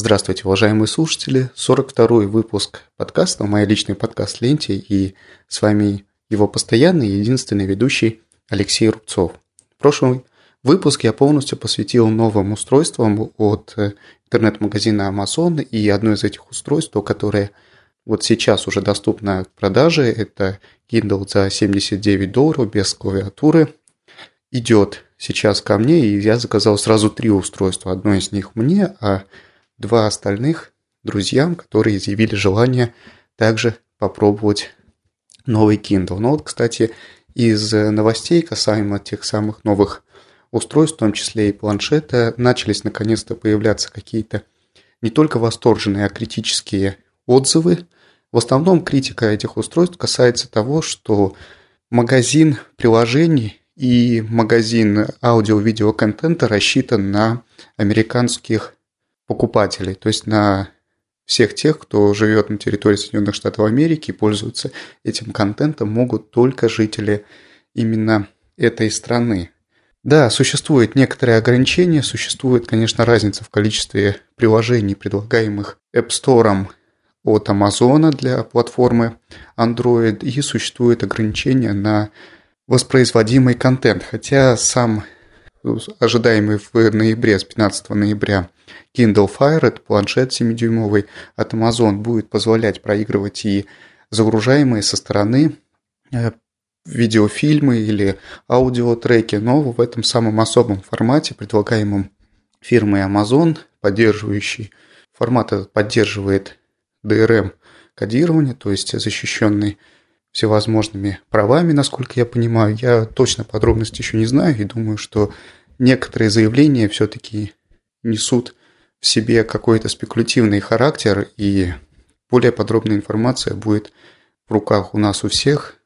Здравствуйте, уважаемые слушатели. 42-й выпуск подкаста, мой личный подкаст «Ленте», и с вами его постоянный и единственный ведущий Алексей Рубцов. В прошлом выпуске я полностью посвятил новым устройствам от э, интернет-магазина Amazon, и одно из этих устройств, которое вот сейчас уже доступно к продаже, это Kindle за 79 долларов без клавиатуры. Идет сейчас ко мне, и я заказал сразу три устройства. Одно из них мне, а два остальных друзьям, которые изъявили желание также попробовать новый Kindle. Ну вот, кстати, из новостей касаемо тех самых новых устройств, в том числе и планшета, начались наконец-то появляться какие-то не только восторженные, а критические отзывы. В основном критика этих устройств касается того, что магазин приложений и магазин аудио-видео контента рассчитан на американских покупателей, то есть на всех тех, кто живет на территории Соединенных Штатов Америки и пользуется этим контентом, могут только жители именно этой страны. Да, существуют некоторые ограничения, существует, конечно, разница в количестве приложений, предлагаемых App Store от Amazon для платформы Android, и существует ограничения на воспроизводимый контент, хотя сам ожидаемый в ноябре, с 15 ноября, Kindle Fire, это планшет 7-дюймовый от Amazon, будет позволять проигрывать и загружаемые со стороны э, видеофильмы или аудиотреки, но в этом самом особом формате, предлагаемом фирмой Amazon, поддерживающий формат этот поддерживает DRM кодирование, то есть защищенный всевозможными правами, насколько я понимаю. Я точно подробности еще не знаю и думаю, что некоторые заявления все-таки несут в себе какой-то спекулятивный характер, и более подробная информация будет в руках у нас у всех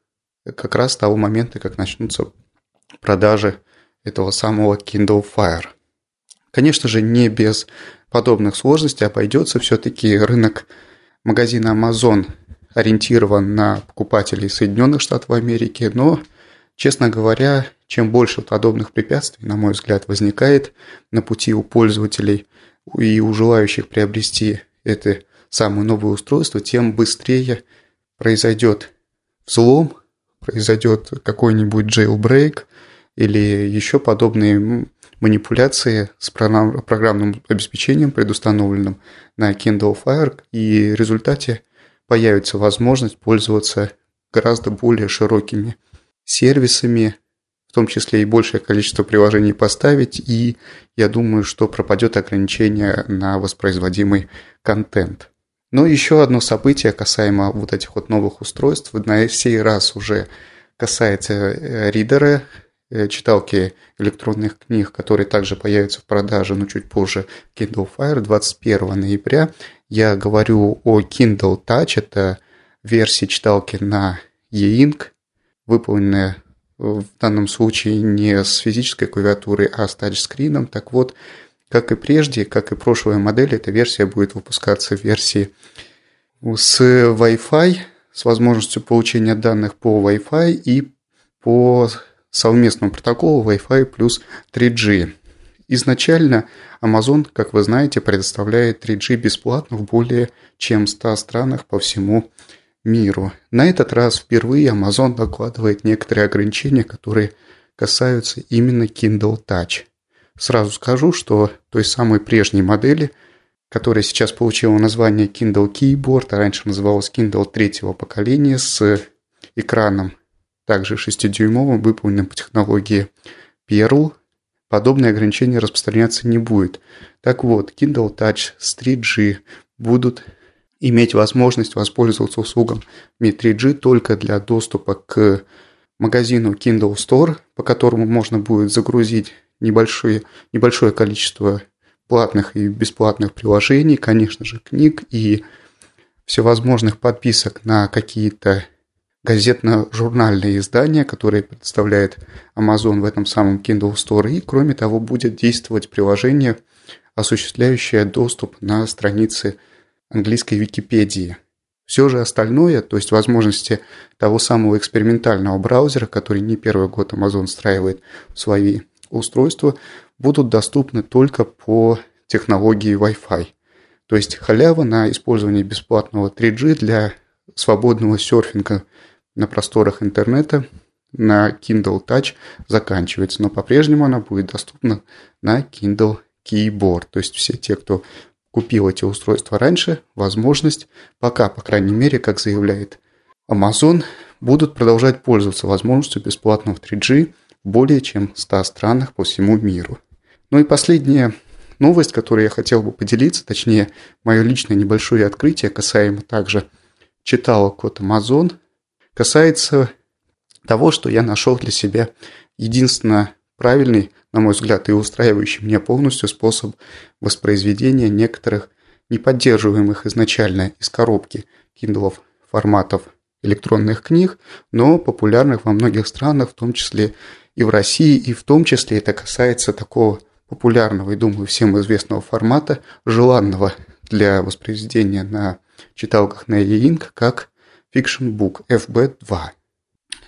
как раз с того момента, как начнутся продажи этого самого Kindle Fire. Конечно же, не без подобных сложностей обойдется все-таки рынок магазина Amazon ориентирован на покупателей Соединенных Штатов Америки, но, честно говоря, чем больше подобных препятствий, на мой взгляд, возникает на пути у пользователей и у желающих приобрести это самое новое устройство, тем быстрее произойдет взлом, произойдет какой-нибудь jailbreak или еще подобные манипуляции с программным обеспечением, предустановленным на Kindle Fire, и в результате появится возможность пользоваться гораздо более широкими сервисами, в том числе и большее количество приложений поставить, и я думаю, что пропадет ограничение на воспроизводимый контент. Но еще одно событие касаемо вот этих вот новых устройств, на сей раз уже касается э, ридера, э, читалки электронных книг, которые также появятся в продаже, но чуть позже, Kindle Fire 21 ноября. Я говорю о Kindle Touch, это версия читалки на e-ink, выполненная в данном случае не с физической клавиатурой, а с тачскрином. Так вот, как и прежде, как и прошлая модель, эта версия будет выпускаться в версии с Wi-Fi, с возможностью получения данных по Wi-Fi и по совместному протоколу Wi-Fi плюс 3G. Изначально Amazon, как вы знаете, предоставляет 3G бесплатно в более чем 100 странах по всему миру. На этот раз впервые Amazon докладывает некоторые ограничения, которые касаются именно Kindle Touch. Сразу скажу, что той самой прежней модели, которая сейчас получила название Kindle Keyboard, а раньше называлась Kindle третьего поколения с экраном также 6-дюймовым, выполненным по технологии Perl, подобные ограничения распространяться не будет. Так вот, Kindle Touch с 3G будут иметь возможность воспользоваться услугами 3G только для доступа к магазину Kindle Store, по которому можно будет загрузить небольшое, небольшое количество платных и бесплатных приложений, конечно же, книг и всевозможных подписок на какие-то газетно-журнальные издания, которые предоставляет Amazon в этом самом Kindle Store. И, кроме того, будет действовать приложение, осуществляющее доступ на страницы английской Википедии. Все же остальное, то есть возможности того самого экспериментального браузера, который не первый год Amazon встраивает в свои устройства, будут доступны только по технологии Wi-Fi. То есть халява на использование бесплатного 3G для свободного серфинга на просторах интернета на Kindle Touch заканчивается, но по-прежнему она будет доступна на Kindle Keyboard. То есть все те, кто купил эти устройства раньше, возможность, пока, по крайней мере, как заявляет Amazon, будут продолжать пользоваться возможностью бесплатного 3G в более чем 100 странах по всему миру. Ну и последняя новость, которую я хотел бы поделиться, точнее, мое личное небольшое открытие, касаемо также читалок от Amazon, касается того, что я нашел для себя единственно правильный, на мой взгляд, и устраивающий меня полностью способ воспроизведения некоторых неподдерживаемых изначально из коробки Kindle форматов электронных книг, но популярных во многих странах, в том числе и в России, и в том числе это касается такого популярного и, думаю, всем известного формата, желанного для воспроизведения на читалках на e-ink, как Fiction Book FB2.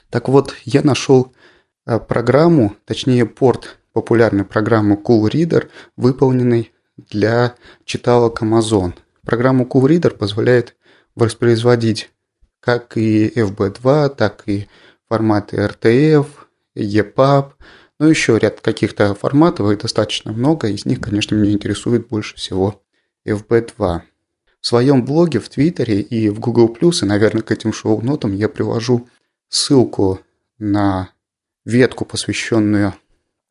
Так вот, я нашел э, программу, точнее порт популярной программы Cool Reader, выполненный для читалок Amazon. Программа Cool Reader позволяет воспроизводить как и FB2, так и форматы RTF, EPUB, ну еще ряд каких-то форматов, их достаточно много, из них, конечно, меня интересует больше всего FB2. В своем блоге, в Твиттере и в Google+, и, наверное, к этим шоу-нотам я привожу ссылку на ветку, посвященную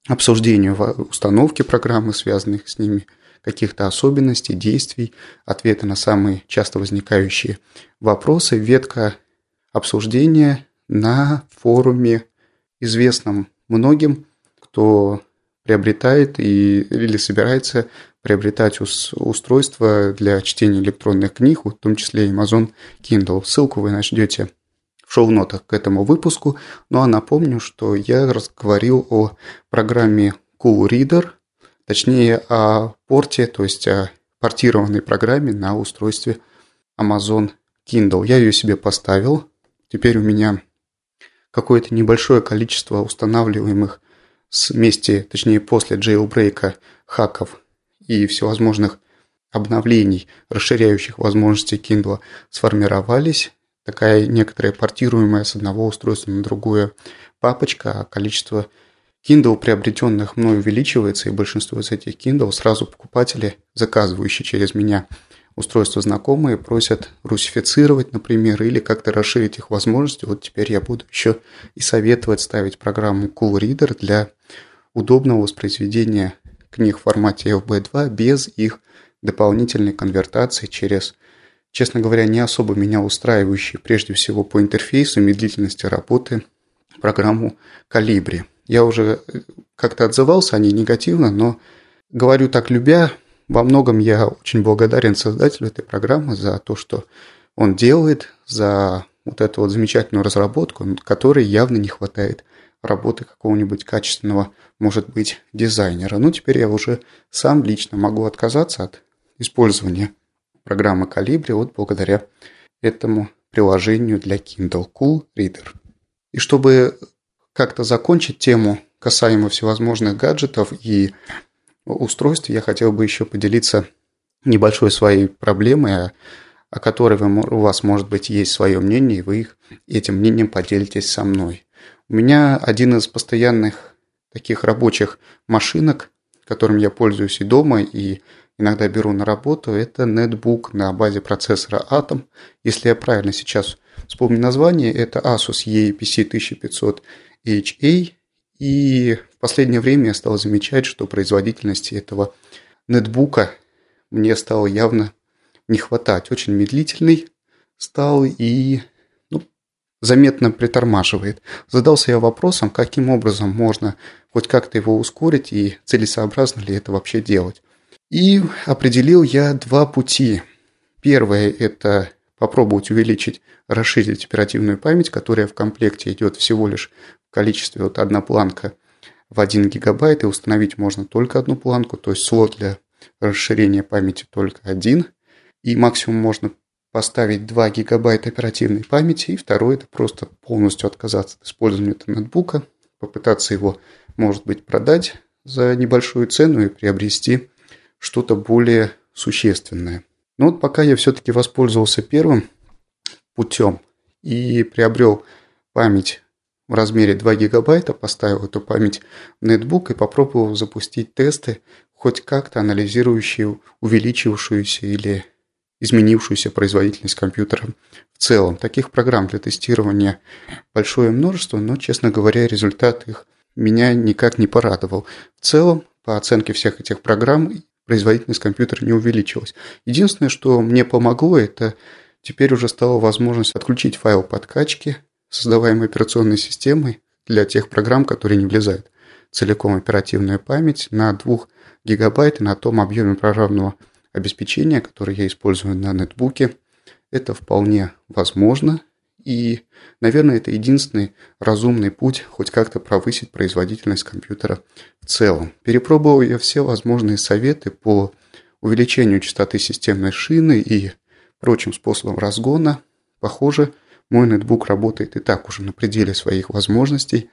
обсуждению установки программы, связанных с ними – каких-то особенностей, действий, ответы на самые часто возникающие вопросы, ветка обсуждения на форуме, известном многим, кто приобретает и, или собирается приобретать устройство для чтения электронных книг, в том числе Amazon Kindle. Ссылку вы найдете шоу-нотах к этому выпуску. Ну а напомню, что я разговаривал о программе Cool Reader – Точнее, о порте, то есть о портированной программе на устройстве Amazon Kindle. Я ее себе поставил. Теперь у меня какое-то небольшое количество устанавливаемых вместе, точнее после джейлбрейка хаков и всевозможных обновлений, расширяющих возможности Kindle, сформировались. Такая некоторая портируемая с одного устройства на другое папочка, а количество Kindle приобретенных мной увеличивается, и большинство из этих Kindle сразу покупатели, заказывающие через меня устройства знакомые, просят русифицировать, например, или как-то расширить их возможности. Вот теперь я буду еще и советовать ставить программу Cool Reader для удобного воспроизведения книг в формате FB2 без их дополнительной конвертации через, честно говоря, не особо меня устраивающие прежде всего по интерфейсу медлительности работы программу Calibri. Я уже э, как-то отзывался о ней негативно, но говорю так любя, во многом я очень благодарен создателю этой программы за то, что он делает, за вот эту вот замечательную разработку, которой явно не хватает работы какого-нибудь качественного, может быть, дизайнера. Ну, теперь я уже сам лично могу отказаться от использования программы Calibri вот благодаря этому приложению для Kindle Cool Reader. И чтобы как-то закончить тему касаемо всевозможных гаджетов и устройств, я хотел бы еще поделиться небольшой своей проблемой, о которой вы, у вас, может быть, есть свое мнение, и вы их, этим мнением поделитесь со мной. У меня один из постоянных таких рабочих машинок, которым я пользуюсь и дома, и иногда беру на работу, это нетбук на базе процессора Atom. Если я правильно сейчас вспомню название, это Asus EPC 1500 HA, и в последнее время я стал замечать, что производительности этого нетбука мне стало явно не хватать. Очень медлительный стал и ну, заметно притормаживает. Задался я вопросом, каким образом можно хоть как-то его ускорить и целесообразно ли это вообще делать. И определил я два пути. Первое – это попробовать увеличить, расширить оперативную память, которая в комплекте идет всего лишь количестве вот одна планка в 1 гигабайт, и установить можно только одну планку, то есть слот для расширения памяти только один, и максимум можно поставить 2 гигабайта оперативной памяти, и второе это просто полностью отказаться от использования этого ноутбука, попытаться его, может быть, продать за небольшую цену и приобрести что-то более существенное. Но вот пока я все-таки воспользовался первым путем и приобрел память в размере 2 гигабайта, поставил эту память в нетбук и попробовал запустить тесты, хоть как-то анализирующие увеличившуюся или изменившуюся производительность компьютера в целом. Таких программ для тестирования большое множество, но, честно говоря, результат их меня никак не порадовал. В целом, по оценке всех этих программ, производительность компьютера не увеличилась. Единственное, что мне помогло, это теперь уже стала возможность отключить файл подкачки, создаваемой операционной системой для тех программ, которые не влезают целиком оперативная память на 2 гигабайт на том объеме программного обеспечения, которое я использую на нетбуке. Это вполне возможно, и, наверное, это единственный разумный путь хоть как-то повысить производительность компьютера в целом. Перепробовал я все возможные советы по увеличению частоты системной шины и прочим способам разгона. Похоже, мой ноутбук работает и так уже на пределе своих возможностей.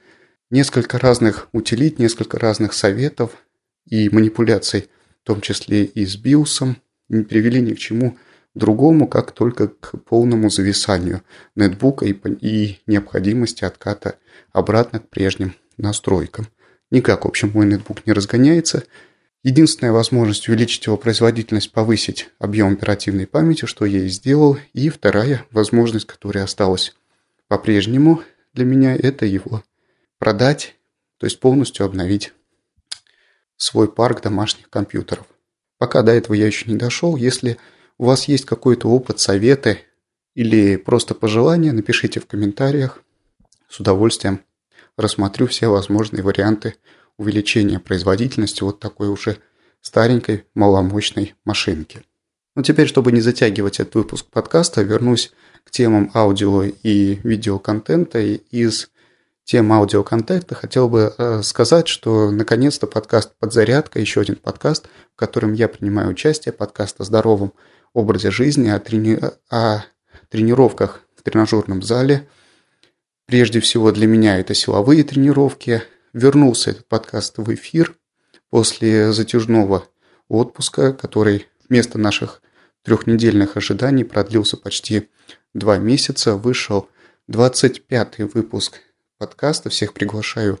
Несколько разных утилит, несколько разных советов и манипуляций, в том числе и с биосом, не привели ни к чему другому, как только к полному зависанию нетбука и, и необходимости отката обратно к прежним настройкам. Никак, в общем, мой нетбук не разгоняется. Единственная возможность увеличить его производительность, повысить объем оперативной памяти, что я и сделал. И вторая возможность, которая осталась по-прежнему для меня, это его продать, то есть полностью обновить свой парк домашних компьютеров. Пока до этого я еще не дошел. Если у вас есть какой-то опыт, советы или просто пожелания, напишите в комментариях. С удовольствием рассмотрю все возможные варианты увеличения производительности вот такой уже старенькой маломощной машинки. Ну теперь, чтобы не затягивать этот выпуск подкаста, вернусь к темам аудио и видеоконтента из тем аудиоконтента хотел бы э, сказать, что наконец-то подкаст «Подзарядка», еще один подкаст, в котором я принимаю участие, подкаст о здоровом образе жизни, о, трени... о тренировках в тренажерном зале. Прежде всего для меня это силовые тренировки. Вернулся этот подкаст в эфир после затяжного отпуска, который вместо наших трехнедельных ожиданий продлился почти два месяца. Вышел 25-й выпуск подкаста. Всех приглашаю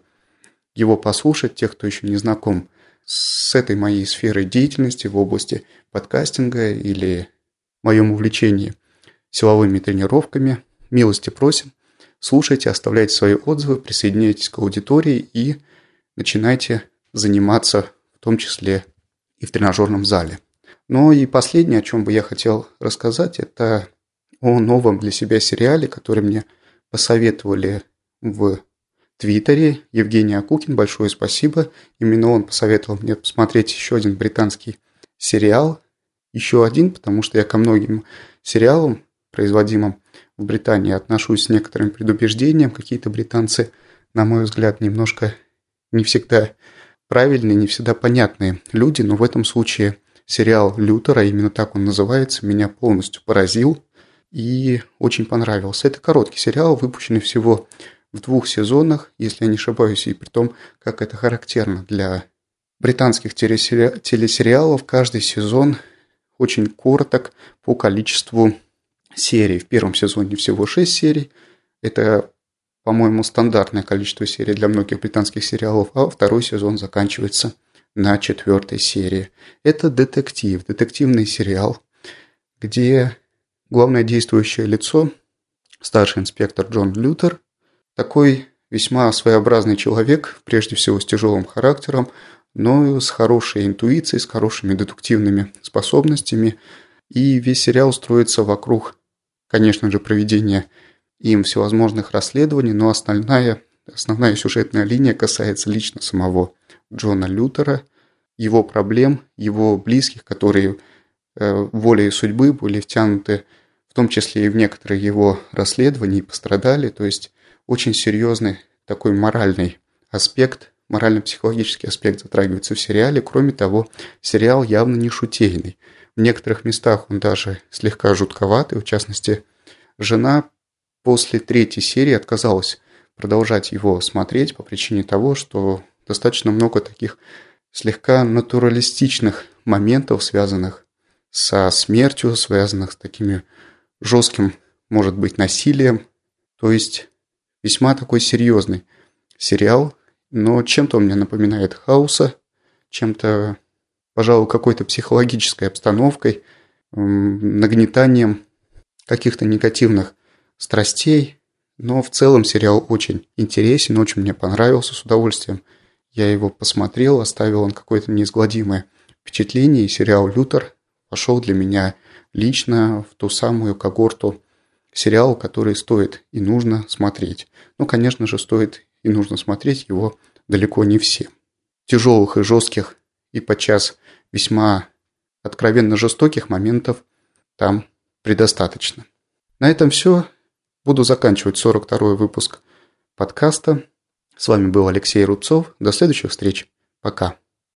его послушать, тех, кто еще не знаком с этой моей сферой деятельности в области подкастинга или моем увлечении силовыми тренировками. Милости просим. Слушайте, оставляйте свои отзывы, присоединяйтесь к аудитории и начинайте заниматься в том числе и в тренажерном зале. Ну и последнее, о чем бы я хотел рассказать, это о новом для себя сериале, который мне посоветовали в Твиттере. Евгений Акукин, большое спасибо. Именно он посоветовал мне посмотреть еще один британский сериал. Еще один, потому что я ко многим сериалам, производимым в Британии, отношусь с некоторым предубеждением. Какие-то британцы, на мой взгляд, немножко не всегда правильные, не всегда понятные люди, но в этом случае сериал Лютера, именно так он называется, меня полностью поразил и очень понравился. Это короткий сериал, выпущенный всего в двух сезонах, если я не ошибаюсь, и при том, как это характерно для британских телесериалов, каждый сезон очень короток по количеству серий. В первом сезоне всего 6 серий. Это, по-моему, стандартное количество серий для многих британских сериалов, а второй сезон заканчивается на четвертой серии. Это детектив, детективный сериал, где главное действующее лицо, старший инспектор Джон Лютер, такой весьма своеобразный человек, прежде всего с тяжелым характером, но с хорошей интуицией, с хорошими дедуктивными способностями. И весь сериал строится вокруг, конечно же, проведения им всевозможных расследований, но основная, основная сюжетная линия касается лично самого Джона Лютера, его проблем, его близких, которые э, волей судьбы были втянуты в том числе и в некоторые его расследования и пострадали. То есть очень серьезный такой моральный аспект, морально-психологический аспект затрагивается в сериале. Кроме того, сериал явно не шутейный. В некоторых местах он даже слегка жутковатый. В частности, жена после третьей серии отказалась продолжать его смотреть по причине того, что достаточно много таких слегка натуралистичных моментов, связанных со смертью, связанных с такими жестким, может быть, насилием. То есть весьма такой серьезный сериал, но чем-то он мне напоминает Хауса, чем-то, пожалуй, какой-то психологической обстановкой, нагнетанием каких-то негативных страстей. Но в целом сериал очень интересен, очень мне понравился с удовольствием. Я его посмотрел, оставил он какое-то неизгладимое впечатление, и сериал «Лютер» пошел для меня лично в ту самую когорту сериал, который стоит и нужно смотреть. Ну, конечно же, стоит и нужно смотреть его далеко не все. Тяжелых и жестких и подчас весьма откровенно жестоких моментов там предостаточно. На этом все. Буду заканчивать 42 выпуск подкаста. С вами был Алексей Рубцов. До следующих встреч. Пока.